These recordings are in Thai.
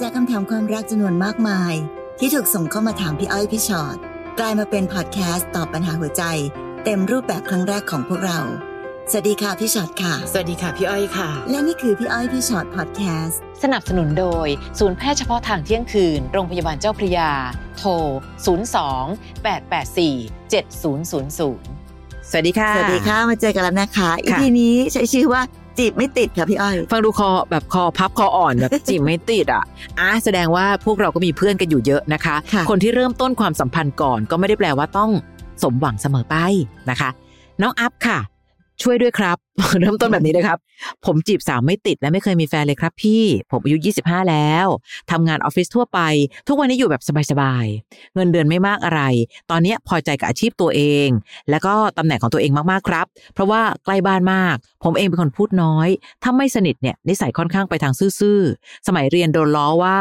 จากคำถามความรักจำนวนมากมาย ที่ถูกส่งเข้ามาถามพี่อ้อยพี่ชอ็อตกลายมาเป็นพอดแคสต์ตอบปัญหาหัวใจ เต็มรูปแบบครั้งแรกของพวกเรา สวัสดีค่ะพี่ชอ็อตค่ะ สวัสดีค่ะพี่อ้อยค่ะ และนี่คือพี่อ้อยพี่ชอ็อตพอดแคสต์สนับสนุนโดย ศูนย์แพทย์เฉพาะทางเที่ยงคืน โรงพยาบาลเจ้าพระยา โทร 02 884 7000สวัสดีค่ะ สวัสดีค่ะ มาเจอกันแล้วนะคะ ค่ะ EP นี้ใช้ชื่อว่า จีบไม่ติดค่ะพี่อ้อยฟังดูคอแบบคอพับคออ่อนแบบจิบไม่ติดอะอะแสดงว่าพวกเราก็มีเพื่อนกันอยู่เยอะนะคะค่ะคนที่เริ่มต้นความสัมพันธ์ก่อนก็ไม่ได้แปลว่าต้องสมหวังเสมอไปนะคะ น้องอัพค่ะ ช่วยด้วยครับ เริ่มต้นแบบนี้นะครับ ผมจีบสาวไม่ติดและไม่เคยมีแฟนเลยครับ พี่ ผมอายุ 25 แล้วทำงานออฟฟิศทั่วไป ทุกวันนี้อยู่แบบสบายๆ เงินเดือนไม่มากอะไร ตอนนี้พอใจกับอาชีพตัวเอง แล้วก็ตำแหน่งของตัวเองมากๆครับ เพราะว่าใกล้บ้านมาก ผมเองเป็นคนพูดน้อย ถ้าไม่สนิทเนี่ยนิสัยค่อนข้างไปทางซื่อๆ สมัยเรียนโดนล้อว่า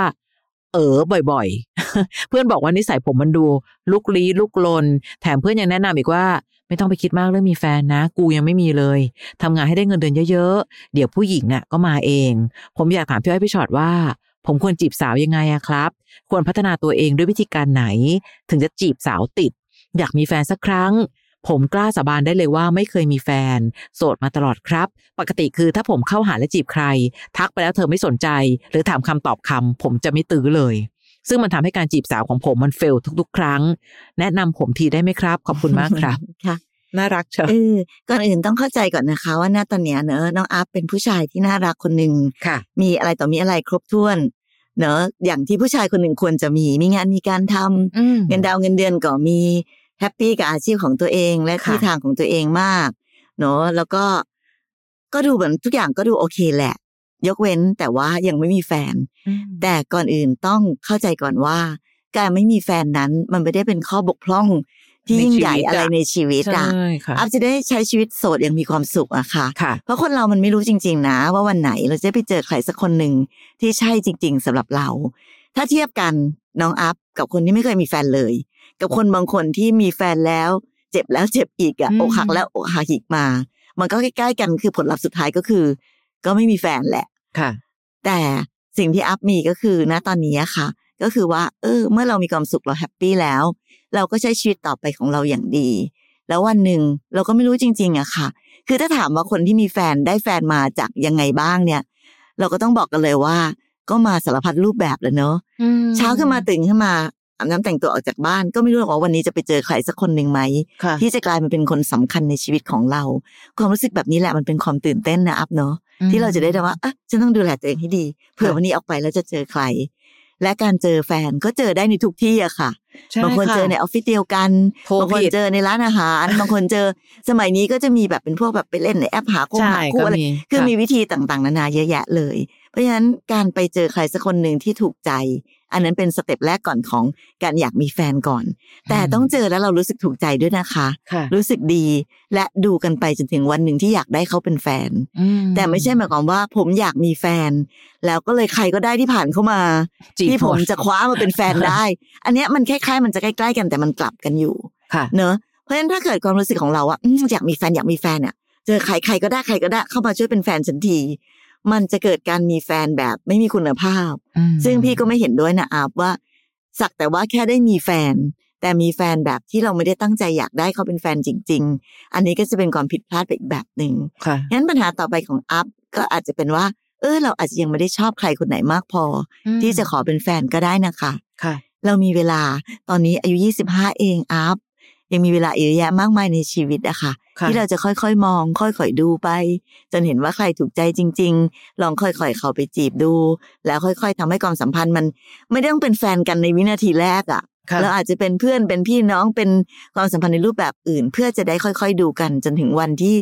เออบ่อยๆ เพื่อนบอกว่านิสัยผมมันดู ลุกลี้ลุกลน แถมเพื่อนยังแนะนำอีกว่า ไม่ต้องไปคิดมากเรื่องมีแฟนนะ กูยังไม่มีเลยทำงานให้ได้เงินเดือนเยอะๆ เดี๋ยวผู้หญิงอะก็มาเอง ผมอยากถามพี่อ้อยพี่ชอตว่า ผมควรจีบสาวยังไงอะครับ ควรพัฒนาตัวเองด้วยวิธีการไหน ถึงจะจีบสาวติด อยากมีแฟนสักครั้ง ผมกล้าสาบานได้เลยว่าไม่เคยมีแฟน โสดมาตลอดครับ ปกติคือถ้าผมเข้าหาและจีบใคร ทักไปแล้วเธอไม่สนใจ หรือถามคำตอบคำผมจะไม่ตื้อเลย ซึ่งมันทำให้การจีบสาวของผมมันเฟลทุก ๆ ครั้ง แนะนำผมทีได้ไหมครับ ขอบคุณมากครับค่ะน่ารักเชียวเออก่อนอื่นต้องเข้าใจก่อนนะคะ ว่าหน้าตอนเนี้ยเนอะน้องอัพเป็นผู้ชายที่น่ารักคนหนึ่งค่ะ มีอะไรต่อมีอะไรครบถ้วน เนอะอย่างที่ผู้ชายคนหนึ่งควรจะมี มีงานมีการทำอืมเงินดาวเงินเดือนก็มีแฮปปี้กับอาชีพของตัวเองและค่ะที่ทางของตัวเองมาก เนอะแล้วก็ก็ดูเหมือนทุกอย่างก็ดูโอเคแหละ ยกเว้นแต่ว่ายังไม่มีแฟน แต่ก่อนอื่นต้องเข้าใจก่อนว่า การไม่มีแฟนนั้นมันไม่ได้เป็นข้อบกพร่องที่ยิ่งใหญ่อะไรในชีวิตใช่อะค่ะอัพจะได้ใช้ชีวิตโสดอย่างมีความสุขอะค่ะค่ะ เพราะคนเรามันไม่รู้จริง ๆ นะ ว่าวันไหนเราจะไปเจอใครสักคนหนึ่งที่ใช่จริง ๆสำหรับเรา ถ้าเทียบกันน้องอัพกับคนที่ไม่เคยมีแฟนเลย กับคนบางคนที่มีแฟนแล้ว เจ็บแล้วเจ็บอีกอะอืมอกหักแล้วอกหักอีกมา มันก็ใกล้ๆกันคือผลลัพธ์สุดท้ายก็คือ ก็ไม่มีแฟนแหละค่ะ แต่สิ่งที่อัพมีก็คือณตอนนี้อะค่ะ ก็คือว่า เออ เมื่อเรามีความสุขเราแฮปปี้แล้ว เราก็ใช้ชีวิตต่อไปของเราอย่างดี แล้ววันหนึ่งเราก็ไม่รู้จริง ๆอะค่ะ คือถ้าถามว่าคนที่มีแฟนได้แฟนมาจากยังไงบ้างเนี่ย เราก็ต้องบอกกันเลยว่า ก็มาสารพัดรูปแบบเลยเนอะเช้าขึ้นมาตื่นขึ้นมาอาบน้ำแต่งตัวออกจากบ้านก็ไม่รู้หรอกว่าวันนี้จะไปเจอใครสักคนหนึ่งไหมค่ะที่จะกลายมาเป็นคนสำคัญในชีวิตของเรา ความรู้สึกแบบนี้แหละมันเป็นความตื่นเต้นนะอัพเนาะ ที่เราจะได้รู้ว่าอะฉันต้องดูแลตัวเองให้ดี เผื่อค่ะวันนี้ออกไปแล้วจะเจอใคร และการเจอแฟนก็เจอได้ในทุกที่อะค่ะใช่บางคนค่ะเจอในออฟฟิศเดียวกันโทรบางคนผิดเจอในร้านอาหารบางคนเจอสมัยนี้ก็จะมีแบบเป็นพวกแบบไปเล่นในแอปหาคู่ใช่หาคู่ก็อะไรมีคือค่ะมีวิธีต่างๆ นานาเยอะแยะเลย เพราะฉะนั้นการไปเจอใครสักคนหนึ่งที่ถูกใจ อันนั้นเป็นสเต็ปแรกก่อนของการอยากมีแฟนก่อน แต่ต้องเจอแล้วเรารู้สึกถูกใจด้วยนะคะค่ะรู้สึกดีและดูกันไปจนถึงวันหนึ่งที่อยากได้เขาเป็นแฟนอืแต่ไม่ใช่หมายความว่าผมอยากมีแฟน แล้วก็เลยใครก็ได้ที่ผ่านเข้ามาจีบที่ผมหดจะคว้ามาเป็นแฟนได้ อันเนี้ยมันคล้ายๆ มันจะใกล้ๆกันแต่มันกลับกันอยู่ค่ะเนอะเพราะฉะนั้นถ้าเกิดความรู้สึกของเราอะอืมอยากมีแฟนอยากมีแฟนเนี่ยเจอใครใครก็ได้ใครก็ได้เข้ามาช่วยเป็นแฟนฉันที มันจะเกิดการมีแฟนแบบไม่มีคุณภาพอืมซึ่งพี่ก็ไม่เห็นด้วยนะอาบว่า สักแต่ว่าแค่ได้มีแฟน แต่มีแฟนแบบที่เราไม่ได้ตั้งใจอยากได้เขาเป็นแฟนจริง ๆ อันนี้ก็จะเป็นความผิดพลาดไปอีกแบบหนึ่งค่ะงั้นปัญหาต่อไปของอัพก็อาจจะเป็นว่า เออ เราอาจจะยังไม่ได้ชอบใครคนไหนมากพออที่จะขอเป็นแฟนก็ได้นะคะ ค่ะ เรามีเวลาตอนนี้อายุ 25 เองอัพ ยังมีเวลาอีกเยอะแยะมากมายในชีวิตอะค่ะค่ะ ที่เราจะค่อยๆมอง ค่อยๆดูไป จนเห็นว่าใครถูกใจจริง ๆ ลองค่อยๆเข้าไปจีบดู แล้วค่อย ๆทำให้ความสัมพันธ์มัน ไม่ได้ต้องเป็นแฟนกันในวินาทีแรกอะค่ะเราอาจจะเป็นเพื่อนเป็นพี่น้องเป็นความสัมพันธ์ในรูปแบบอื่น เพื่อจะได้ค่อย ๆ ดูกัน จนถึงวันที่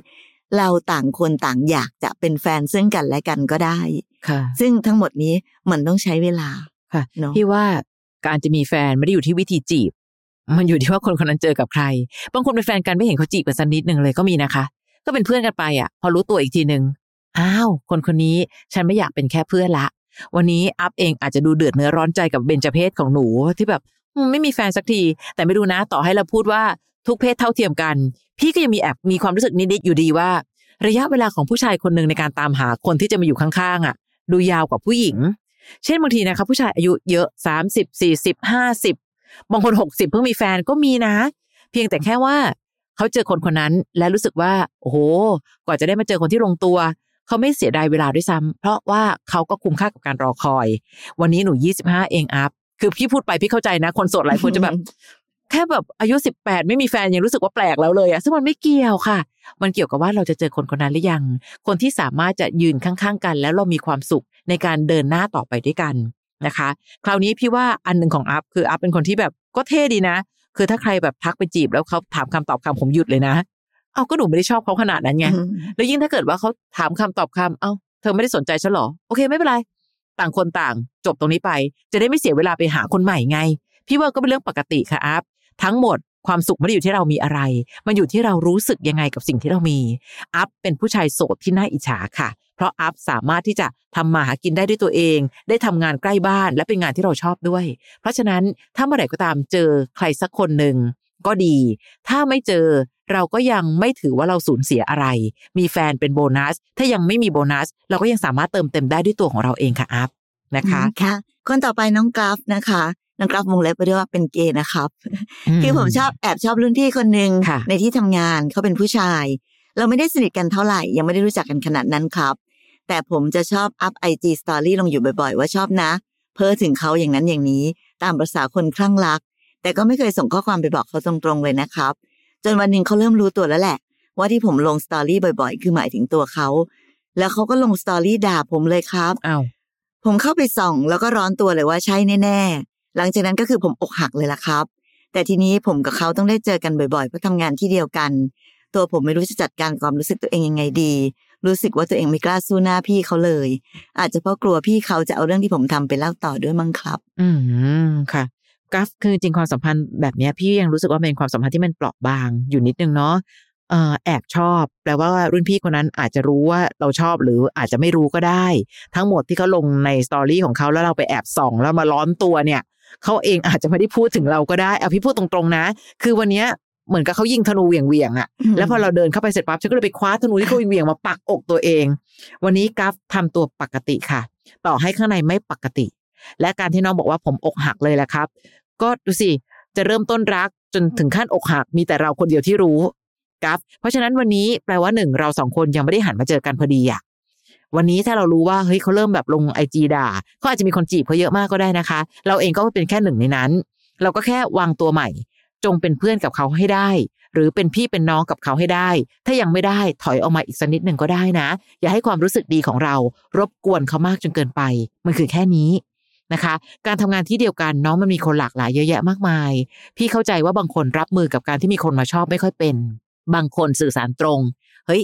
เราต่างคนต่างอยากจะเป็นแฟนซึ่งกันและกันก็ได้ค่ะ ซึ่งทั้งหมดนี้มันต้องใช้เวลาค่ะเนอะพี่ว่าการจะมีแฟนไม่ได้อยู่ที่วิธีจีบ มันอยู่ที่ว่าคนคนนั้นเจอกับใคร บางคนเป็นแฟนกันไม่เห็นเขาจีบกันสักนิดหนึ่งเลยก็มีนะคะ ก็เป็นเพื่อนกันไปอะ พอรู้ตัวอีกทีหนึ่งอ้าว คนคนนี้ฉันไม่อยากเป็นแค่เพื่อนละ วันนี้อัพเองอาจจะดูเดือดเนื้อร้อนใจกับเบญจเพศของหนูที่แบบไม่มีแฟนสักที แต่ไม่รู้นะต่อให้เราพูดว่าทุกเพศเท่าเทียมกัน พี่ก็ยังมีแอบมีความรู้สึกนิดๆอยู่ดีว่า ระยะเวลาของผู้ชายคนหนึ่งในการตามหาคนที่จะมาอยู่ข้างๆอะ ดูยาวกว่าผู้หญิง เช่นบางทีนะครับผู้ชายอายุเยอะสามสิ บสี่สิบห้าสิบบางคนหกสิบเพิ่งมีแฟนก็มีนะ เพียงแต่แค่ว่า เขาเจอคนคนนั้นและรู้สึกว่า โอ้โหกว่าจะได้มาเจอคนที่ลงตัว เขาไม่เสียดายเวลาด้วยซ้ำเพราะว่าเขาก็คุ้มค่ากับการรอคอย วันนี้หนูยี่สิบห้าเองอัพคือพี่พูดไปพี่เข้าใจนะ คนโสดหลายคนจะแบบแค่แบบอายุสิบแปดไม่มีแฟนยังรู้สึกว่าแปลกแล้วเลยอะซึ่งมันไม่เกี่ยวค่ะ มันเกี่ยวกับว่าเราจะเจอคนคนนั้นหรือยัง คนที่สามารถจะยืนข้างๆกัน แล้วเรามีความสุขในการเดินหน้าต่อไปด้วยกัน นะคะ คราวนี้พี่ว่าอันหนึ่งของอัพคืออัพเป็นคนที่แบบก็เท่ดีนะ คือถ้าใครแบบทักไปจีบแล้วเขาถามคำตอบคำผมหยุดเลยนะ เอาก็หนูไม่ได้ชอบเขาขนาดนั้นไง แล้วยิ่งถ้าเกิดว่าเขาถามคำตอบคำเอ้าเธอไม่ได้สนใจฉันหรอ โอเคไม่เป็นไร ต่างคนต่างจบตรงนี้ไป จะได้ไม่เสียเวลาไปหาคนใหม่ไง พี่ว่าก็เป็นเรื่องปกติค่ะอัพทั้งหมด ความสุขไม่ได้อยู่ที่เรามีอะไร มันอยู่ที่เรารู้สึกยังไงกับสิ่งที่เรามี อัพเป็นผู้ชายโสดที่น่าอิจฉาค่ะ เพราะอัพสามารถที่จะทำมาหากินได้ด้วยตัวเอง ได้ทำงานใกล้บ้านและเป็นงานที่เราชอบด้วย เพราะฉะนั้นถ้าเมื่อไหร่ก็ตามเจอใครสักคนหนึ่งก็ดี ถ้าไม่เจอเราก็ยังไม่ถือว่าเราสูญเสียอะไร มีแฟนเป็นโบนัส ถ้ายังไม่มีโบนัส เราก็ยังสามารถเติมเต็มได้ด้วยตัวของเราเองค่ะอัพนะคะค่ะคนต่อไปน้องกราฟนะคะ น้องกราฟวงเล็บไปด้วยว่าเป็นเกย์นะครับ คือผมชอบแอบชอบรุ่นพี่คนหนึ่งค่ะในที่ทำงานเขาเป็นผู้ชาย เราไม่ได้สนิทกันเท่าไหร่ ยังไม่ได้รู้จักกันขนาดนั้นครับ แต่ผมจะชอบอัพไอจีสตอรี่ลงอยู่บ่อยๆ ว่าชอบนะ เพ้อถึงเขาอย่างนั้นอย่างนี้ ตามประษาคนคลั่งรัก แต่ก็ไม่เคยส่งข้อความไปบอกเขาตรงๆเลยนะครับ จนวันหนึ่งเขาเริ่มรู้ตัวแล้วแหละ ว่าที่ผมลงสตอรี่บ่อย ๆ คือหมายถึงตัวเขาแล้วเขาก็ลงสตอรี่ด่าผมเลยครับอ้าวผมเข้าไปส่องแล้วก็ร้อนตัวเลยว่าใช่แน่ๆ หลังจากนั้นก็คือผมอกหักเลยล่ะครับ แต่ทีนี้ผมกับเขาต้องได้เจอกันบ่อยๆเพราะทำงานที่เดียวกัน ตัวผมไม่รู้จะจัดการความรู้สึกตัวเองยังไงดี รู้สึกว่าตัวเองไม่กล้าสู้หน้าพี่เขาเลย อาจจะเพราะกลัวพี่เขาจะเอาเรื่องที่ผมทำไปเล่าต่อด้วยมั้งครับ อืมค่ะกราฟคือจริงความสัมพันธ์แบบนี้พี่ยังรู้สึกว่าเป็นความสัมพันธ์ที่มันเปราะบางอยู่นิดนึงเนาะเออแอบชอบ แปลว่ารุ่นพี่คนนั้นอาจจะรู้ว่าเราชอบหรืออาจจะไม่รู้ก็ได้ ทั้งหมดที่เขาลงในสตอรี่ของเขาแล้วเราไปแอบส่อง แล้วมาร้อนตัวเนี่ย เขาเองอาจจะไม่ได้พูดถึงเราก็ได้เอาพี่พูดตรงๆนะ คือวันเนี้ยเหมือนกับเขายิงธนูเหวี่ยงๆอะอืมแล้วพอเราเดินเข้าไปเสร็จปั๊บฉันก็เลยไปคว้าธนูที่เขาเหวี่ยงๆมาปักอกตัวเอง วันนี้กราฟทำตัวปกติค่ะ ต่อให้ข้างในไม่ปกติ และการที่น้องบอกว่าผมอกหักเลยแหละครับ ก็ดูสิจะเริ่มต้นรักจนถึงขั้นอกหักมีแต่เราคนเดียวที่รู้ครับเพราะฉะนั้นวันนี้แปลว่าหนึ่งเราสองคนยังไม่ได้หันมาเจอกันพอดีอะ วันนี้ถ้าเรารู้ว่าเฮ้ยเขาเริ่มแบบลงไอจีด่าเขาอาจจะมีคนจีบเขาเยอะมากก็ได้นะคะ เราเองก็เป็นแค่หนึ่งในนั้น เราก็แค่วางตัวใหม่ จงเป็นเพื่อนกับเขาให้ได้ หรือเป็นพี่เป็นน้องกับเขาให้ได้ ถ้ายังไม่ได้ถอยออกมาอีกสักนิดหนึ่งก็ได้นะ อย่าให้ความรู้สึกดีของเรา รบกวนเขามากจนเกินไป มันคือแค่นี้นะคะ การทำงานที่เดียวกันน้องมันมีคนหลากหลายเยอะแยะมากมาย พี่เข้าใจว่าบางคนรับมือกับการที่มีคนมาชอบไม่ค่อยเป็น บางคนสื่อสารตรง เฮ้ย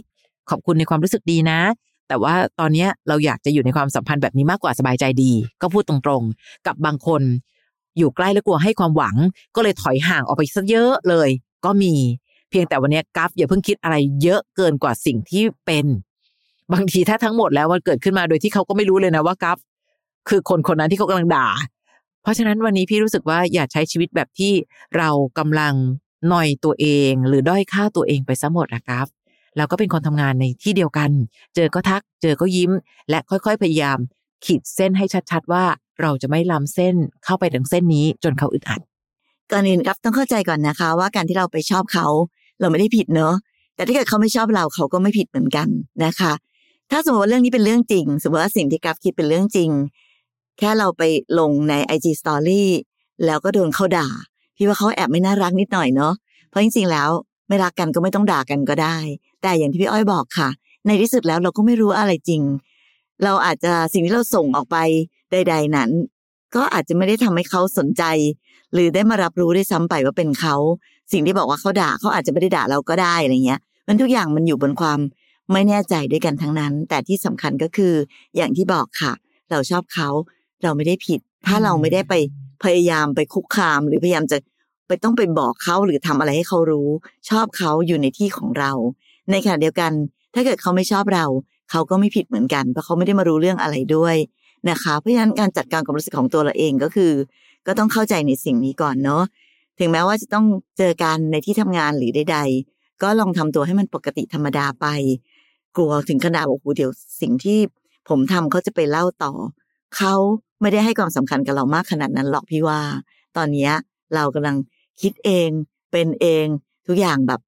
ขอบคุณในความรู้สึกดีนะ แต่ว่าตอนนี้เราอยากจะอยู่ในความสัมพันธ์แบบนี้มากกว่าสบายใจดี ก็พูดตรงๆ กับบางคน อยู่ใกล้แล้วกลัวให้ความหวัง ก็เลยถอยห่างออกไปซะเยอะเลย ก็มี เพียงแต่วันนี้กัฟอย่าเพิ่งคิดอะไรเยอะเกินกว่าสิ่งที่เป็น บางทีถ้าทั้งหมดแล้วมันเกิดขึ้นมาโดยที่เขาก็ไม่รู้เลยนะว่ากัฟคือคนคนนั้นที่เขากำลังด่า เพราะฉะนั้นวันนี้พี่รู้สึกว่าอย่าใช้ชีวิตแบบที่เรากำลังหน่อยตัวเอง หรือด้อยค่าตัวเองไปซะหมดนะครับ เราก็เป็นคนทำงานในที่เดียวกัน เจอก็ทัก เจอก็ยิ้ม และค่อยๆพยายาม ขีดเส้นให้ชัดๆว่าเราจะไม่ล้ำเส้นเข้าไปถึงเส้นนี้จนเขาอึดอัด ก่อนอื่นครับต้องเข้าใจก่อนนะคะ ว่าการที่เราไปชอบเขา เราไม่ได้ผิดเนอะแต่ถ้าเกิดเขาไม่ชอบเราเขาก็ไม่ผิดเหมือนกันนะคะ ถ้าสมมติว่าเรื่องนี้เป็นเรื่องจริง สมมติว่าสิ่งที่กราฟคิดเป็นเรื่องจริง แค่เราไปลงใน IG Story แล้วก็โดนเขาด่า พี่ว่าเขาแอบไม่น่ารักนิดหน่อยเนาะเพราะจริงๆแล้ว ไม่รักกันก็ไม่ต้องด่ากันก็ได้ แต่อย่างที่พี่อ้อยบอกค่ะ ในที่สุดแล้วเราก็ไม่รู้อะไรจริง เราอาจจะสิ่งที่เราส่งออกไปใด ๆ นั้น ก็อาจจะไม่ได้ทำให้เขาสนใจ หรือได้มารับรู้ได้ซ้ำไปว่าเป็นเขา สิ่งที่บอกว่าเขาด่าเขาอาจจะไม่ได้ด่าเราก็ได้อะไรเงี้ย มันทุกอย่างมันอยู่บนความไม่แน่ใจด้วยกันทั้งนั้น แต่ที่สำคัญก็คืออย่างที่บอกค่ะ เราชอบเขาเราไม่ได้ผิด ถ้าเราไม่ได้ไปพยายามไปคุกคามหรือพยายามจะ ไปต้องไปบอกเขาหรือทำอะไรให้เขารู้ ชอบเขาอยู่ในที่ของเรา ในขณะเดียวกัน ถ้าเกิดเขาไม่ชอบเรา เขาก็ไม่ผิดเหมือนกันเพราะเขาไม่ได้มารู้เรื่องอะไรด้วยนะคะเพราะฉะนั้นการจัดการความรู้สึกของตัวเราเองก็คือ ก็ต้องเข้าใจในสิ่งนี้ก่อนเนาะถึงแม้ว่าจะต้องเจอกันในที่ทำงานหรือใด ๆ ก็ลองทำตัวให้มันปกติธรรมดาไป กลัวถึงขนาดว่าโอ้โหเดี๋ยวสิ่งที่ผมทำเขาจะไปเล่าต่อ เขาไม่ได้ให้ความสำคัญกับเรามากขนาดนั้นหรอกพี่ว่า ตอนเนี้ยเรากำลัง คิดเอง เป็นเอง ทุกอย่างแบบ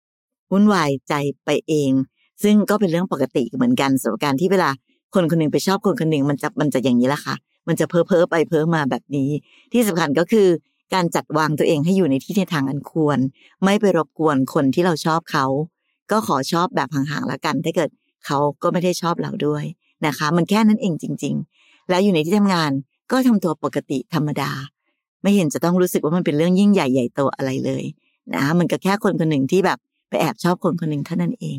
วุ่นวายใจไปเอง ซึ่งก็เป็นเรื่องปกติเหมือนกันสำหรับการที่เวลาคนคนหนึ่งไปชอบคนคนหนึ่งมันจะมันจะอย่างนี้แหละค่ะ มันจะเพ้อเพ้อไปเพ้อมาแบบนี้ ที่สำคัญก็คือการจัดวางตัวเองให้อยู่ในที่ในทางอันควร ไม่ไปรบกวนคนที่เราชอบเขา ก็ขอชอบแบบห่างๆละกัน ถ้าเกิดเขาก็ไม่ได้ชอบเราด้วยนะคะ มันแค่นั้นเองจริง ๆ แล้วอยู่ในที่ทำงานก็ทำตัวปกติธรรมดา ไม่เห็นจะต้องรู้สึกว่ามันเป็นเรื่องยิ่งใหญ่ใหญ่โตอะไรเลยนะมันก็แค่คนคนหนึ่งที่แบบไปแอบชอบคนคนหนึ่งเท่านั้นเอง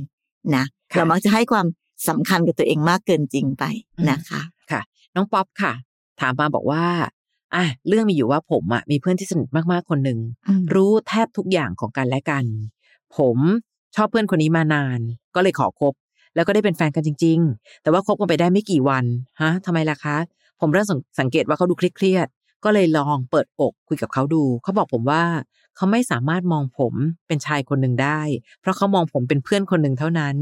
นะค่ะเรามักจะให้ความสำคัญกับตัวเองมากเกินจริงไปนะคะค่ะ น้องป๊อปค่ะ ถามมาบอกว่าอะเรื่องมีอยู่ว่าผมอะมีเพื่อนที่สนิทมากๆคนหนึ่งอืมรู้แทบทุกอย่างของกันและกัน ผมชอบเพื่อนคนนี้มานาน ก็เลยขอคบ แล้วก็ได้เป็นแฟนกันจริง ๆ แต่ว่าคบกันไปได้ไม่กี่วันฮะทำไมล่ะคะ ผมเริ่มสังสังเกตว่าเขาดูเครียดๆ ก็เลยลองเปิดอกคุยกับเขาดู เขาบอกผมว่าเขาไม่สามารถมองผมเป็นชายคนหนึ่งได้ เพราะเขามองผมเป็นเพื่อนคนหนึ่งเท่านั้น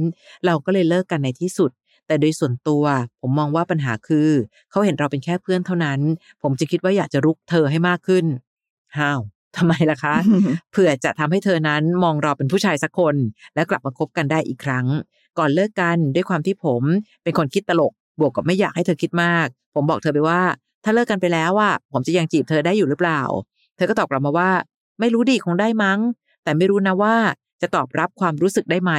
เราก็เลยเลิกกันในที่สุด แต่โดยส่วนตัวผมมองว่าปัญหาคือ เขาเห็นเราเป็นแค่เพื่อนเท่านั้น ผมจะคิดว่าอยากจะรุกเธอให้มากขึ้นฮ้าวทำไมล่ะคะ เผื่อจะทำให้เธอนั้นมองเราเป็นผู้ชายสักคน และกลับมาคบกันได้อีกครั้ง ก่อนเลิกกันด้วยความที่ผมเป็นคนคิดตลก บวกกับไม่อยากให้เธอคิดมาก ผมบอกเธอไปว่า ถ้าเลิกกันไปแล้วอะผมจะยังจีบเธอได้อยู่หรือเปล่า เธอก็ตอบกลับมาว่า ไม่รู้ดีคงได้มั้ง แต่ไม่รู้นะว่าจะตอบรับความรู้สึกได้ไหม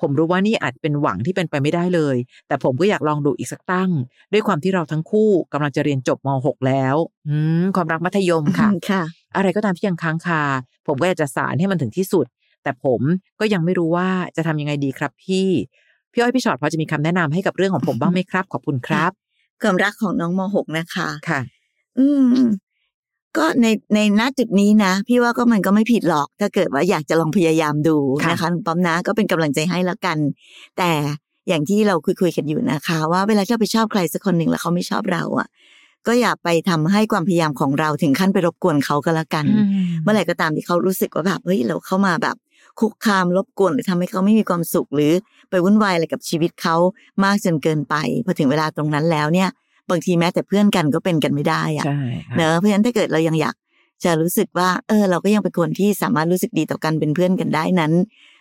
ผมรู้ว่านี่อาจเป็นหวังที่เป็นไปไม่ได้เลย แต่ผมก็อยากลองดูอีกสักตั้ง ด้วยความที่เราทั้งคู่กำลังจะเรียนจบม .6 แล้วอืมความรักมัธยมค่ะค่ะ อะไรก็ตามที่ยังค้างคา ผมก็อยากจะสารให้มันถึงที่สุด แต่ผมก็ยังไม่รู้ว่าจะทำยังไงดีครับพี่ พี่อ้อยพี่ชอตพอจะมีคำแนะนำให้กับเรื่องของผมบ้างไหมครับ ขอบคุณครับ ความรักของน้องมหกนะคะค่ะ อืม ก็ในในณจุดนี้นะ พี่ว่าก็มันก็ไม่ผิดหรอก ถ้าเกิดว่าอยากจะลองพยายามดูค่ะนะคะน้องป้อมนะ ก็เป็นกำลังใจให้แล้วกัน แต่อย่างที่เราคุยคุยๆกันอยู่นะคะ ว่าเวลาที่เราไปชอบใครสักคนหนึ่งแล้วเขาไม่ชอบเราอะก็อย่าไปทำให้ความพยายามของเราถึงขั้นไปรบกวนเขาก็แล้วกัน เมื่อไหร่ก็ตามที่เขารู้สึกว่าแบบเฮ้ยเราเข้ามาแบบ คุกคามรบกวนหรือทำให้เขาไม่มีความสุขหรือไปวุ่นวายอะไรกับชีวิตเขามากจนเกินไปพอถึงเวลาตรงนั้นแล้วเนี่ย บางทีแม้แต่เพื่อนกันก็เป็นกันไม่ได้อะใช่ค่ะเนอะเพราะฉะนั้นถ้าเกิดเรายังอยากจะรู้สึกว่า เออ เราก็ยังเป็นคนที่สามารถรู้สึกดีต่อกันเป็นเพื่อนกันได้นั้น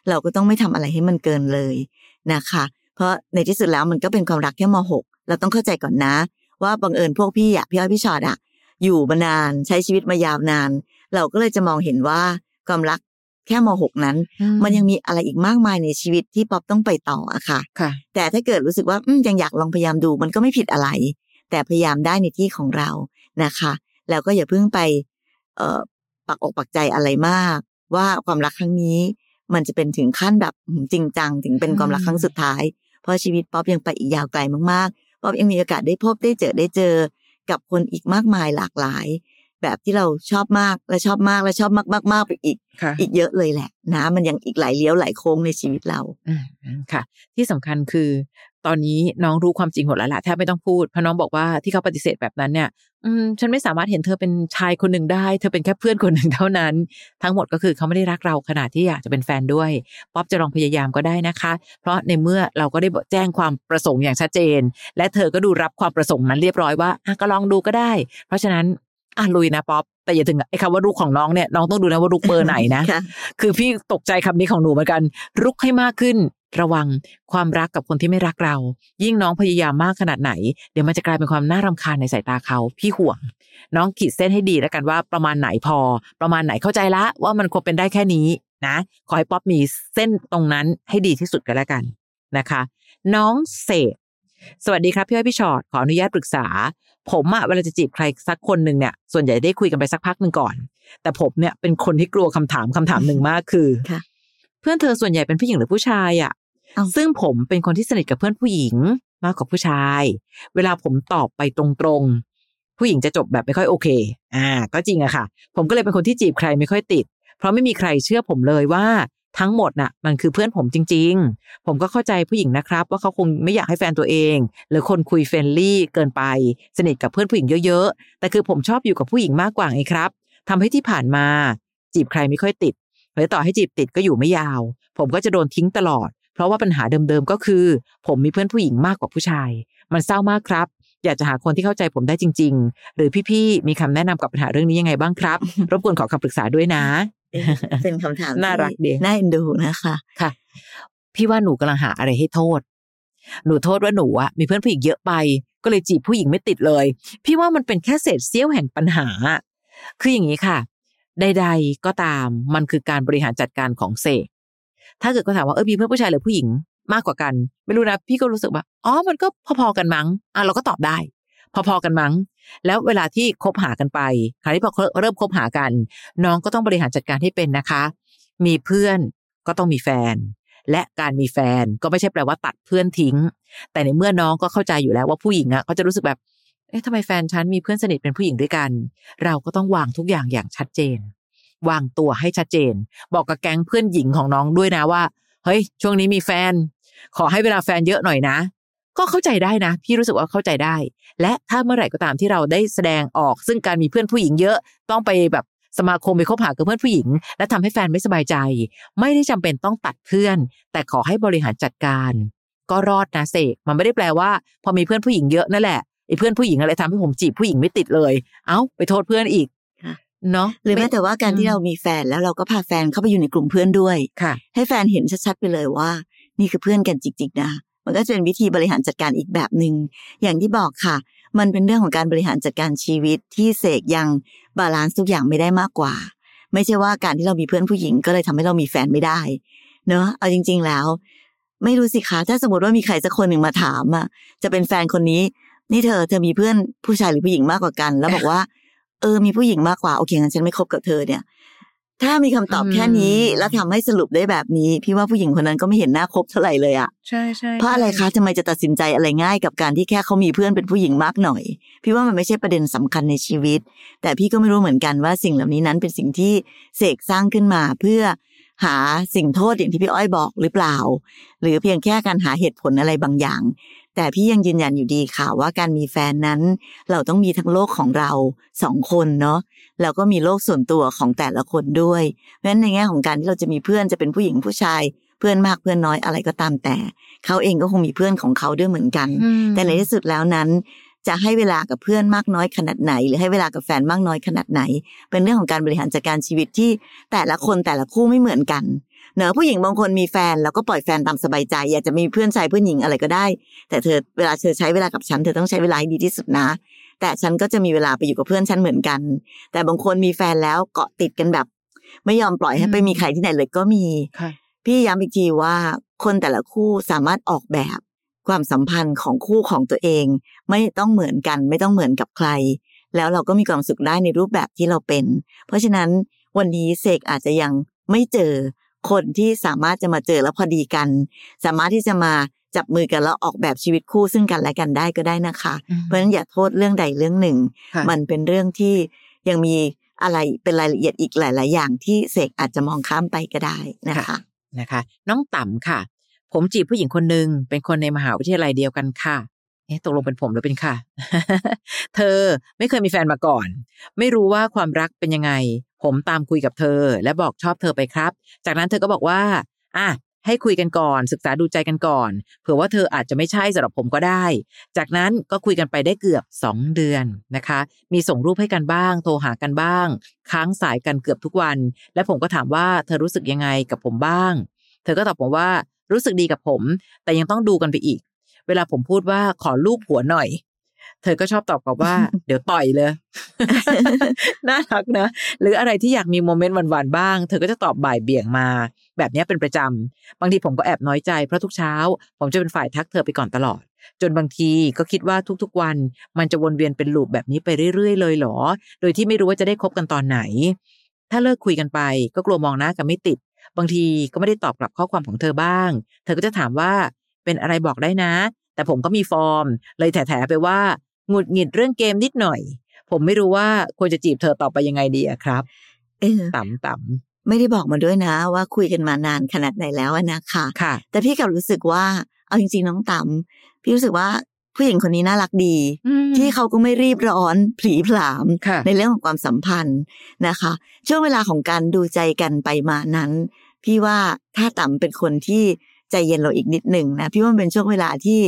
เราก็ต้องไม่ทำอะไรให้มันเกินเลยนะคะ เพราะในที่สุดแล้วมันก็เป็นความรักแค่มหกเราต้องเข้าใจก่อนนะ ว่าบังเอิญพวกพี่อะพี่อ้อยพี่ชอดอะอยู่มานานใช้ชีวิตมายาวนาน เราก็เลยจะมองเห็นว่าความรัก แค่มหกนั้น มันยังมีอะไรอีกมากมายในชีวิตที่ป๊อปต้องไปต่ออะค่ะค่ะ แต่ถ้าเกิดรู้สึกว่าอืมยังอยากลองพยายามดูมันก็ไม่ผิดอะไร แต่พยายามได้ในที่ของเรานะคะ แล้วก็อย่าเพิ่งไปเอ่อปักอกปักใจอะไรมาก ว่าความรักครั้งนี้ มันจะเป็นถึงขั้นแบบอืมจริงจังถึงเป็นความรักครั้งสุดท้าย เพราะชีวิตป๊อปยังไปอีกยาวไกลมากๆป๊อปยังมีโอกาสได้พบได้เจอได้เจอ กับคนอีกมากมายหลากหลาย แบบที่เราชอบมากและชอบมากและชอบมากมากมากๆไปอีกค่ะอีกเยอะเลยแหละนะมันยังอีกหลายเลี้ยวหลายโค้งในชีวิตเราอืมค่ะ ที่สำคัญคือ ตอนนี้น้องรู้ความจริงหมดแล้วละแทบไม่ต้องพูดเพราะน้องบอกว่าที่เขาปฏิเสธแบบนั้นเนี่ย อืมฉันไม่สามารถเห็นเธอเป็นชายคนหนึ่งได้ เธอเป็นแค่เพื่อนคนหนึ่งเท่านั้น ทั้งหมดก็คือเขาไม่ได้รักเราขนาดที่อยากจะเป็นแฟนด้วยป๊อปจะลองพยายามก็ได้นะคะ เพราะในเมื่อเราก็ได้บอกแจ้งความประสงค์อย่างชัดเจน และเธอก็ดูรับความประสงค์นั้นเรียบร้อยว่าอะก็ลองดูก็ได้ เพราะฉะนั้น อะลุยนะป๊อปแต่อย่าถึงไอ้คำว่าลูกของน้องเนี่ยน้องต้องดูนะว่าลูกเบอร์ไหนนะค่ะคือพี่ตกใจคำนี้ของหนูเหมือนกัน รุกให้มากขึ้น ระวังความรักกับคนที่ไม่รักเรา ยิ่งน้องพยายามมากขนาดไหน เดี๋ยวมันจะกลายเป็นความน่ารำคาญในสายตาเขาพี่ห่วง น้องขีดเส้นให้ดีแล้วกันว่าประมาณไหนพอ ประมาณไหนเข้าใจละว่ามันควรเป็นได้แค่นี้นะ ขอให้ป๊อปมีเส้นตรงนั้นให้ดีที่สุดก็แล้วกันนะคะ น้องเสก สวัสดีครับพี่อ้อยพี่ชอตขออนุญาตปรึกษา ผมอะเวลาจะจีบใครสักคนหนึ่งเนี่ย ส่วนใหญ่ได้คุยกันไปสักพักหนึ่งก่อน แต่ผมเนี่ยเป็นคนที่กลัวคำถามคำถามหนึ่งมากคือค่ะเพื่อนเธอส่วนใหญ่เป็นผู้หญิงหรือผู้ชายอะเอ้าซึ่งผมเป็นคนที่สนิทกับเพื่อนผู้หญิงมากกว่าผู้ชาย เวลาผมตอบไปตรงๆ ผู้หญิงจะจบแบบไม่ค่อยโอเค อ่า ก็จริงอะค่ะ ผมก็เลยเป็นคนที่จีบใครไม่ค่อยติด เพราะไม่มีใครเชื่อผมเลยว่า ทั้งหมดน่ะ มันคือเพื่อนผมจริง ๆ ผมก็เข้าใจผู้หญิงนะครับ ว่าเขาคงไม่อยากให้แฟนตัวเอง หรือคนคุย friendly เกินไป สนิทกับเพื่อนผู้หญิงเยอะๆ แต่คือผมชอบอยู่กับผู้หญิงมากกว่าไงครับทำให้ที่ผ่านมา จีบใครไม่ค่อยติดหรือต่อให้จีบติดก็อยู่ไม่ยาว ผมก็จะโดนทิ้งตลอด เพราะว่าปัญหาเดิมๆก็คือ ผมมีเพื่อนผู้หญิงมากกว่าผู้ชาย มันเศร้ามากครับอยากจะหาคนที่เข้าใจผมได้จริง ๆ หรือพี่ๆ มีคำแนะนำกับปัญหาเรื่องนี้ยังไงบ้างครับ รบกวนขอคำปรึกษาด้วยนะ เอ๊ะเป็นคำถามน่ารักดีที่น่าเอ็นดูนะคะค่ะ พี่ว่าหนูกำลังหาอะไรให้โทษ หนูโทษว่าหนูอะมีเพื่อนผู้หญิงเยอะไป ก็เลยจีบผู้หญิงไม่ติดเลย พี่ว่ามันเป็นแค่เศษเสี้ยวแห่งปัญหา คืออย่างนี้ค่ะ ใด ๆ ก็ตามมันคือการบริหารจัดการของเสกถ้าเกิดก็ถามว่าเออมีเพื่อนผู้ชายหรือผู้หญิงมากกว่ากัน ไม่รู้นะ พี่ก็รู้สึกว่าอ๋อมันก็พอๆกันมั้งอะเราก็ตอบได้ พอๆกันมั้ง แล้วเวลาที่คบหากันไปคราวนี้พอเริ่มคบหากัน น้องก็ต้องบริหารจัดการให้เป็นนะคะ มีเพื่อนก็ต้องมีแฟน และการมีแฟนก็ไม่ใช่แปลว่าตัดเพื่อนทิ้ง แต่ในเมื่อน้องก็เข้าใจอยู่แล้วว่าผู้หญิงอะก็จะรู้สึกแบบเอ๊ะทำไมแฟนฉันมีเพื่อนสนิทเป็นผู้หญิงด้วยกัน เราก็ต้องวางทุกอย่างอย่างชัดเจน วางตัวให้ชัดเจน บอกกับแก๊งเพื่อนหญิงของน้องด้วยนะว่า เฮ้ย ช่วงนี้มีแฟน ขอให้เวลาแฟนเยอะหน่อยนะ ก็เข้าใจได้นะ พี่รู้สึกว่าเข้าใจได้ และถ้าเมื่อไหร่ก็ตามที่เราได้แสดงออก ซึ่งการมีเพื่อนผู้หญิงเยอะ ต้องไปแบบสมาคมไปคบหากับเพื่อนผู้หญิง และทำให้แฟนไม่สบายใจ ไม่ได้จำเป็นต้องตัดเพื่อน แต่ขอให้บริหารจัดการ ก็รอดนะเสกมันไม่ได้แปลว่า พอมีเพื่อนผู้หญิงเยอะนั่นแหละไอ้เพื่อนผู้หญิงอะไรทำให้ผมจีบผู้หญิงไม่ติดเลย เอ้าไปโทษเพื่อนอีกค่ะเนาะหรือแม้แต่ว่าการที่เรามีแฟนแล้วเราก็พาแฟนเข้าไปอยู่ในกลุ่มเพื่อนด้วยค่ะ ให้แฟนเห็นชัดๆไปเลยว่า นี่คือเพื่อนกันจริงๆนะ มันก็จะเป็นวิธีบริหารจัดการอีกแบบหนึ่งอย่างที่บอกค่ะ มันเป็นเรื่องของการบริหารจัดการชีวิตที่เสกยัง balance ทุกอย่างไม่ได้มากกว่า ไม่ใช่ว่าการที่เรามีเพื่อนผู้หญิงก็เลยทำให้เรามีแฟนไม่ได้ เนอะเอาจริง ๆแล้ว ไม่รู้สิคะถ้าสมมติว่ามีใครสักคนหนึ่งมาถามอะจะเป็นแฟนคนนี้ นี่เธอเธอมีเพื่อนผู้ชายหรือผู้หญิงมากกว่ากัน แล้วบอกว่า เออมีผู้หญิงมากกว่าโอเคงั้นฉันไม่คบกับเธอเนี่ย ถ้ามีคำตอบแค่นี้อืมแล้วทำให้สรุปได้แบบนี้ พี่ว่าผู้หญิงคนนั้นก็ไม่เห็นหน้าคบเท่าไหร่เลยอะใช่ใช่เพราะอะไรคะทำไมจะตัดสินใจอะไรง่ายกับการที่แค่เขามีเพื่อนเป็นผู้หญิงมากหน่อย พี่ว่ามันไม่ใช่ประเด็นสำคัญในชีวิต แต่พี่ก็ไม่รู้เหมือนกันว่าสิ่งเหล่านี้นั้นเป็นสิ่งที่เสกสร้างขึ้นมาเพื่อหาสิ่งโทษอย่างที่พี่อ้อยบอกหรือเปล่า หรือเพียงแค่การหาเหตุผลอะไรบางอย่าง แต่พี่ยังยืนยันอยู่ดีค่ะว่าการมีแฟนนั้น เราต้องมีทั้งโลกของเราสองคนเนาะแล้วก็มีโลกส่วนตัวของแต่ละคนด้วยเพราะฉะนั้นในแง่ของการที่เราจะมีเพื่อนจะเป็นผู้หญิงผู้ชายเพื่อนมากเพื่อนน้อยอะไรก็ตามแต่ เขาเองก็คงมีเพื่อนของเขาด้วยเหมือนกันอืมแต่ในที่สุดแล้วนั้น จะให้เวลากับเพื่อนมากน้อยขนาดไหน หรือให้เวลากับแฟนมากน้อยขนาดไหน เป็นเรื่องของการบริหารจัดการชีวิตที่แต่ละคนแต่ละคู่ไม่เหมือนกัน เนอะผู้หญิงบางคนมีแฟนแล้วก็ปล่อยแฟนตามสบายใจ อยากจะมีเพื่อนชายเพื่อนหญิงอะไรก็ได้ แต่เธอเวลาเธอใช้เวลากับฉันเธอต้องใช้เวลาให้ดีที่สุดนะ แต่ฉันก็จะมีเวลาไปอยู่กับเพื่อนฉันเหมือนกัน แต่บางคนมีแฟนแล้วเกาะติดกันแบบ ไม่ยอมปล่อยให้ไปมีใครที่ไหนเลยก็มีค่ะพี่ย้ำอีกทีว่าคนแต่ละคู่สามารถออกแบบความสัมพันธ์ของคู่ของตัวเอง ไม่ต้องเหมือนกันไม่ต้องเหมือนกับใคร แล้วเราก็มีความสุขได้ในรูปแบบที่เราเป็น เพราะฉะนั้นวันนี้เสกอาจจะยังไม่เจอ คนที่สามารถจะมาเจอแล้วพอดีกัน สามารถที่จะมาจับมือกันแล้วออกแบบชีวิตคู่ซึ่งกันและกันได้ก็ได้นะคะอืมเพราะฉะนั้นอย่าโทษเรื่องใดเรื่องหนึ่งค่ะมันเป็นเรื่องที่ยังมีอะไรเป็นรายละเอียดอีกหลาย ๆ อย่างที่เสกอาจจะมองข้ามไปก็ได้นะคะนะคะ น้องต่ำค่ะ ผมจีบผู้หญิงคนหนึ่งเป็นคนในมหาวิทยาลัยเดียวกันค่ะเอ๊ะตกลงเป็นผมหรือเป็นค่ะ เธอไม่เคยมีแฟนมาก่อน ไม่รู้ว่าความรักเป็นยังไง ผมตามคุยกับเธอ และบอกชอบเธอไปครับ จากนั้นเธอก็บอกว่าอะให้คุยกันก่อน ศึกษาดูใจกันก่อน เผื่อว่าเธออาจจะไม่ใช่สำหรับผมก็ได้ จากนั้นก็คุยกันไปได้เกือบสองเดือนนะคะ มีส่งรูปให้กันบ้าง โทรหากันบ้าง ค้างสายกันเกือบทุกวัน และผมก็ถามว่าเธอรู้สึกยังไงกับผมบ้าง เธอก็ตอบผมว่ารู้สึกดีกับผม แต่ยังต้องดูกันไปอีก เวลาผมพูดว่าขอรูปหัวหน่อย เธอก็ชอบตอบกลับว่า เดี๋ยวต่อยเลย น่ารักนะ หรืออะไรที่อยากมีโมเมนต์หวานๆบ้าง เธอก็จะตอบบ่ายเบี่ยงมา แบบนี้เป็นประจำ บางทีผมก็แอบน้อยใจ เพราะทุกเช้า ผมจะเป็นฝ่ายทักเธอไปก่อนตลอด จนบางทีก็คิดว่าทุกๆวัน มันจะวนเวียนเป็นลูปแบบนี้ไปเรื่อยๆ เลยเหรอ โดยที่ไม่รู้ว่าจะได้คบกันตอนไหน ถ้าเลิกคุยกันไป ก็กลัวมองหน้ากันไม่ติด บางทีก็ไม่ได้ตอบกลับข้อความของเธอบ้าง เธอก็จะถามว่าเป็นอะไรบอกได้นะแต่ผมก็มีฟอร์ม เลยแถๆไปว่า หงุดหงิดเรื่องเกมนิดหน่อย ผมไม่รู้ว่าควรจะจีบเธอต่อไปยังไงดีอะครับเออต่ำต่ไม่ได้บอกมาด้วยนะว่าคุยกันมานานขนาดไหนแล้วอะนะคะำค่ะ แต่พี่กลับรู้สึกว่า เอาจริง ๆ น้องต่ำพี่รู้สึกว่าผู้หญิงคนนี้น่ารักดี ที่เขาก็ไม่รีบร้อนผลีผลามค่ะในเรื่องของความสัมพันธ์นะคะ ช่วงเวลาของการดูใจกันไปมานั้น พี่ว่าถ้าต่ำเป็นคนที่ใจเย็นเราอีกนิดหนึ่งนะ พี่ว่ามันเป็นช่วงเวลาที่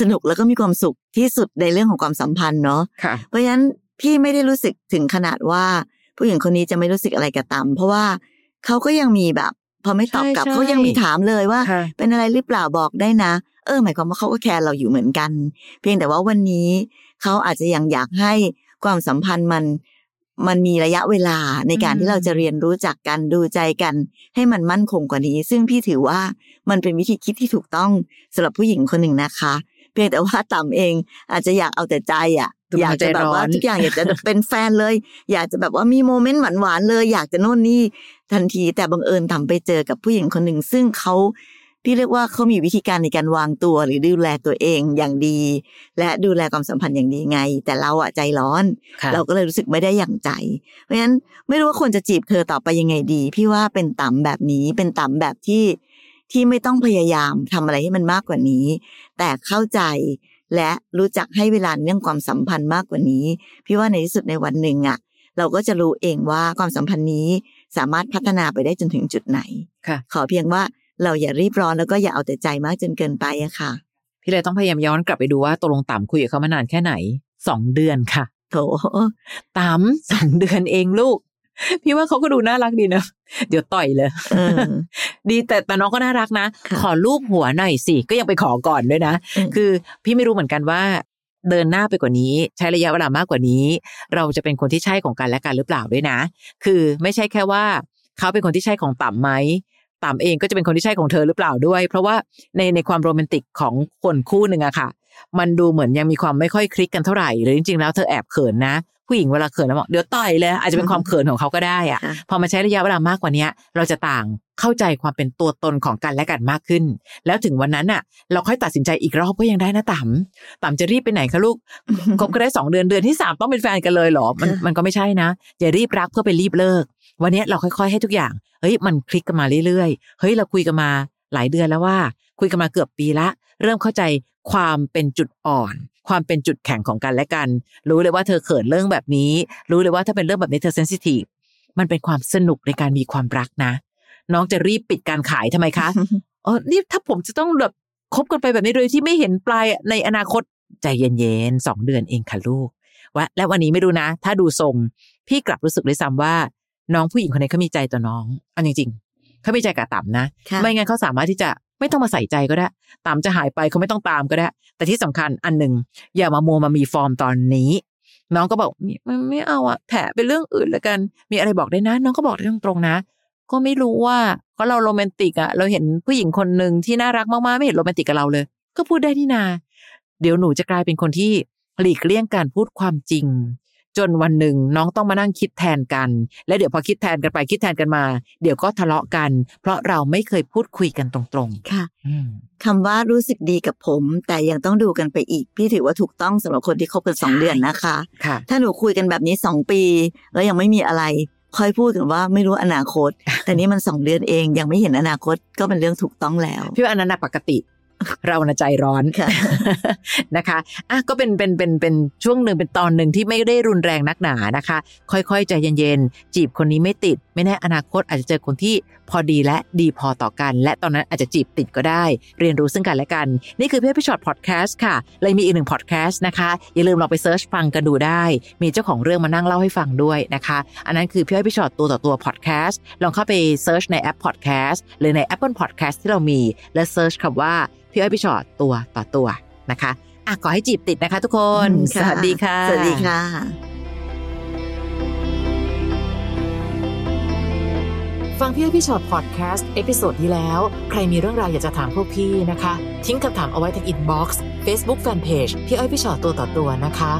สนุกแล้วก็มีความสุขที่สุดในเรื่องของความสัมพันธ์เนาะค่ะเพราะฉะนั้นพี่ไม่ได้รู้สึกถึงขนาดว่า ผู้หญิงคนนี้จะไม่รู้สึกอะไรกับตำเพราะว่าเขาก็ยังมีแบบ พอไม่ตอบกลับใช่เขายังมีถามเลยว่าค่ะเป็นอะไรหรือเปล่าบอกได้นะ เออ หมายความว่าเขาก็แคร์เราอยู่เหมือนกัน เพียงแต่ว่าวันนี้เขาอาจจะยังอยากให้ความสัมพันธ์มันมันมีระยะเวลาในการอืมที่เราจะเรียนรู้จักกันดูใจกัน ให้มันมั่นคงกว่านี้ ซึ่งพี่ถือว่ามันเป็นวิธีคิดที่ถูกต้องสำหรับผู้หญิงคนหนึ่งนะคะ เพียงแต่ว่าต่ำเอง อาจจะอยากเอาแต่ใจอะทุกคนอยากจะแบบว่าใจร้อนทุกอย่างอยากจะเป็นแฟนเลย อยากจะแบบว่ามีโมเมนต์หวานๆเลย อยากจะโน่นนี่ทันทีแต่บังเอิญต่ำไปเจอกับผู้หญิงคนหนึ่งซึ่งเขาพี่เรียกว่าเขามีวิธีการในการวางตัวหรือดูแลตัวเองอย่างดี และดูแลความสัมพันธ์อย่างดีไง แต่เราอะใจร้อนค่ะเราก็เลยรู้สึกไม่ได้อย่างใจ เพราะฉะนั้นไม่รู้ว่าควรจะจีบเธอต่อไปยังไงดี พี่ว่าเป็นต่ำแบบนี้เป็นต่ำแบบที่ ที่ไม่ต้องพยายามทำอะไรให้มันมากกว่านี้ แต่เข้าใจและรู้จักให้เวลาในเรื่องความสัมพันธ์มากกว่านี้ พี่ว่าในที่สุดในวันหนึ่งอะเราก็จะรู้เองว่าความสัมพันธ์นี้สามารถพัฒนาไปได้จนถึงจุดไหนค่ะขอเพียงว่าเราอย่ารีบร้อนแล้วก็อย่าเอาแต่ใจมากจนเกินไปอะค่ะ พี่เลยต้องพยายามย้อนกลับไปดูว่าตกลงต่ำคุยกับเขามานานแค่ไหนสองเดือนค่ะโถต่ำสองเดือนเองลูก พี่ว่าเขาก็ดูน่ารักดีนะเดี๋ยวต่อยเลยเออดีแต่แต่น้องก็น่ารักนะค่ะขอรูปหัวหน่อยสิก็ยังไปขอก่อนด้วยนะอืมคือพี่ไม่รู้เหมือนกันว่า เดินหน้าไปกว่านี้ ใช้ระยะเวลามากกว่านี้ เราจะเป็นคนที่ใช่ของกันและกันหรือเปล่าด้วยนะ คือไม่ใช่แค่ว่า เขาเป็นคนที่ใช่ของต่ำไหมต่ำเองก็จะเป็นคนที่ใช่ของเธอหรือเปล่าด้วย เพราะว่าในในความโรแมนติกของคนคู่หนึ่งอะค่ะ มันดูเหมือนยังมีความไม่ค่อยคลิกกันเท่าไหร่หรือจริงๆแล้วเธอแอบเขินนะ ผู้หญิงเวลาเขินแล้วบอกเดี๋ยวต่อยเลย อาจจะเป็นความเขินของเขาก็ได้อะค่ะพอมาใช้ระยะเวลามากกว่าเนี้ยเราจะต่างเข้าใจความเป็นตัวตนของกันและกันมากขึ้น แล้วถึงวันนั้นอะ เราค่อยตัดสินใจอีกรอบก็ยังได้นะต่ำต่ำจะรีบไปไหนคะลูกคบกันได้สองเดือนเดือนที่สามต้องเป็นแฟนกันเลยเหรอมันค่ะมันก็ไม่ใช่นะอย่ารีบรักเพื่อไปรีบเลิก วันเนี้ยเราค่อย ๆ ให้ทุกอย่างเฮ้ยมันคลิกกันมาเรื่อยๆเฮ้ยเราคุยกันมาหลายเดือนแล้วว่า คุยกันมาเกือบปีละ เริ่มเข้าใจความเป็นจุดอ่อน ความเป็นจุดแข็งของกันและกัน รู้เลยว่าเธอเขินเรื่องแบบนี้ รู้เลยว่าถ้าเป็นเรื่องแบบนี้เธอเซนซิทีฟมันเป็นความสนุกในการมีความรักนะ น้องจะรีบปิดการขายทำไมคะเออนี่ถ้าผมจะต้องแบบคบกันไปแบบนี้โดยที่ไม่เห็นปลายในอนาคตใจเย็นๆสองเดือนเองค่ะลูกว่าและวันนี้ไม่รู้นะ ถ้าดูทรง พี่กลับรู้สึกเลยซ้ำว่า น้องผู้หญิงคนนี้เขามีใจต่อน้องเอันจริงๆเขามีใจกับต่ำนะค่ะไม่งั้นเขาสามารถที่จะ ไม่ต้องมาใส่ใจก็ได้ ตามจะหายไปเขาไม่ต้องตามก็ได้ แต่ที่สำคัญอันหนึ่งอย่ามามัวมามีฟอร์มตอนนี้ น้องก็บอกไม่ไม่ไม่เอาอะแถะเป็นเรื่องอื่นแล้วกัน มีอะไรบอกได้นะ น้องก็บอกได้ตรงๆนะ ก็ไม่รู้ว่าเพราะเราโรแมนติกอะเราเห็นผู้หญิงคนหนึ่งที่น่ารักมากๆไม่เห็นโรแมนติกกับเราเลย ก็พูดได้นี่นา เดี๋ยวหนูจะกลายเป็นคนที่หลีกเลี่ยงการพูดความจริง จนวันหนึ่งน้องต้องมานั่งคิดแทนกัน และเดี๋ยวพอคิดแทนกันไปคิดแทนกันมา เดี๋ยวก็ทะเลาะกัน เพราะเราไม่เคยพูดคุยกันตรงค่ะๆอืมคำว่ารู้สึกดีกับผม แต่ยังต้องดูกันไปอีก พี่ถือว่าถูกต้องสำหรับคนที่คบกันสองใช่เดือนนะคะค่ะ ถ้าหนูคุยกันแบบนี้สองปี แล้วยังไม่มีอะไรค่อยพูดกันว่าไม่รู้อนาคต แต่นี่มันสองเดือนเองยังไม่เห็นอนาคตก็เป็นเรื่องถูกต้องแล้ว พี่ว่าอันนั้นนะปกติ เรานะใจร้อนค่ะนะคะอะก็เป็นเป็นเป็นเป็นช่วงหนึ่งเป็นตอนหนึ่งที่ไม่ได้รุนแรงนักหนานะคะ ค่อยๆใจเย็นๆจีบคนนี้ไม่ติดไม่แน่อนาคตอาจจะเจอคนที่พอดีและดีพอต่อกัน และตอนนั้นอาจจะจีบติดก็ได้ เรียนรู้ซึ่งกันและกัน นี่คือพี่อ้อยพี่ช็อตพอดแคสต์ค่ะเลยมีอีกหนึ่งพอดแคสต์นะคะ อย่าลืมลองไป search ฟังกันดูได้ มีเจ้าของเรื่องมานั่งเล่าให้ฟังด้วยนะคะ อันนั้นคือพี่อ้อยพี่ชอตตัวต่อตัวพอดแคสต์ลองเข้าไป search ในแอปพอดแคสต์หรือใน Apple Podcast ที่เรามี และ search คำว่าพี่อ้อยพี่ชอตตัวต่อตัวนะคะอะขอให้จีบติดนะคะ ทุกคนอืมสวัสดีค่ะ สวัสดีค่ะ ฟังพี่อ้อยพี่ชอตพอดแคสต์ episode ที่แล้ว ใครมีเรื่องราวอยากจะถามพวกพี่นะคะ ทิ้งคำถามเอาไว้ที่ inbox เฟซบุ๊กแฟนเพจพี่อ้อยพี่ชอตตัวต่อตัวนะคะ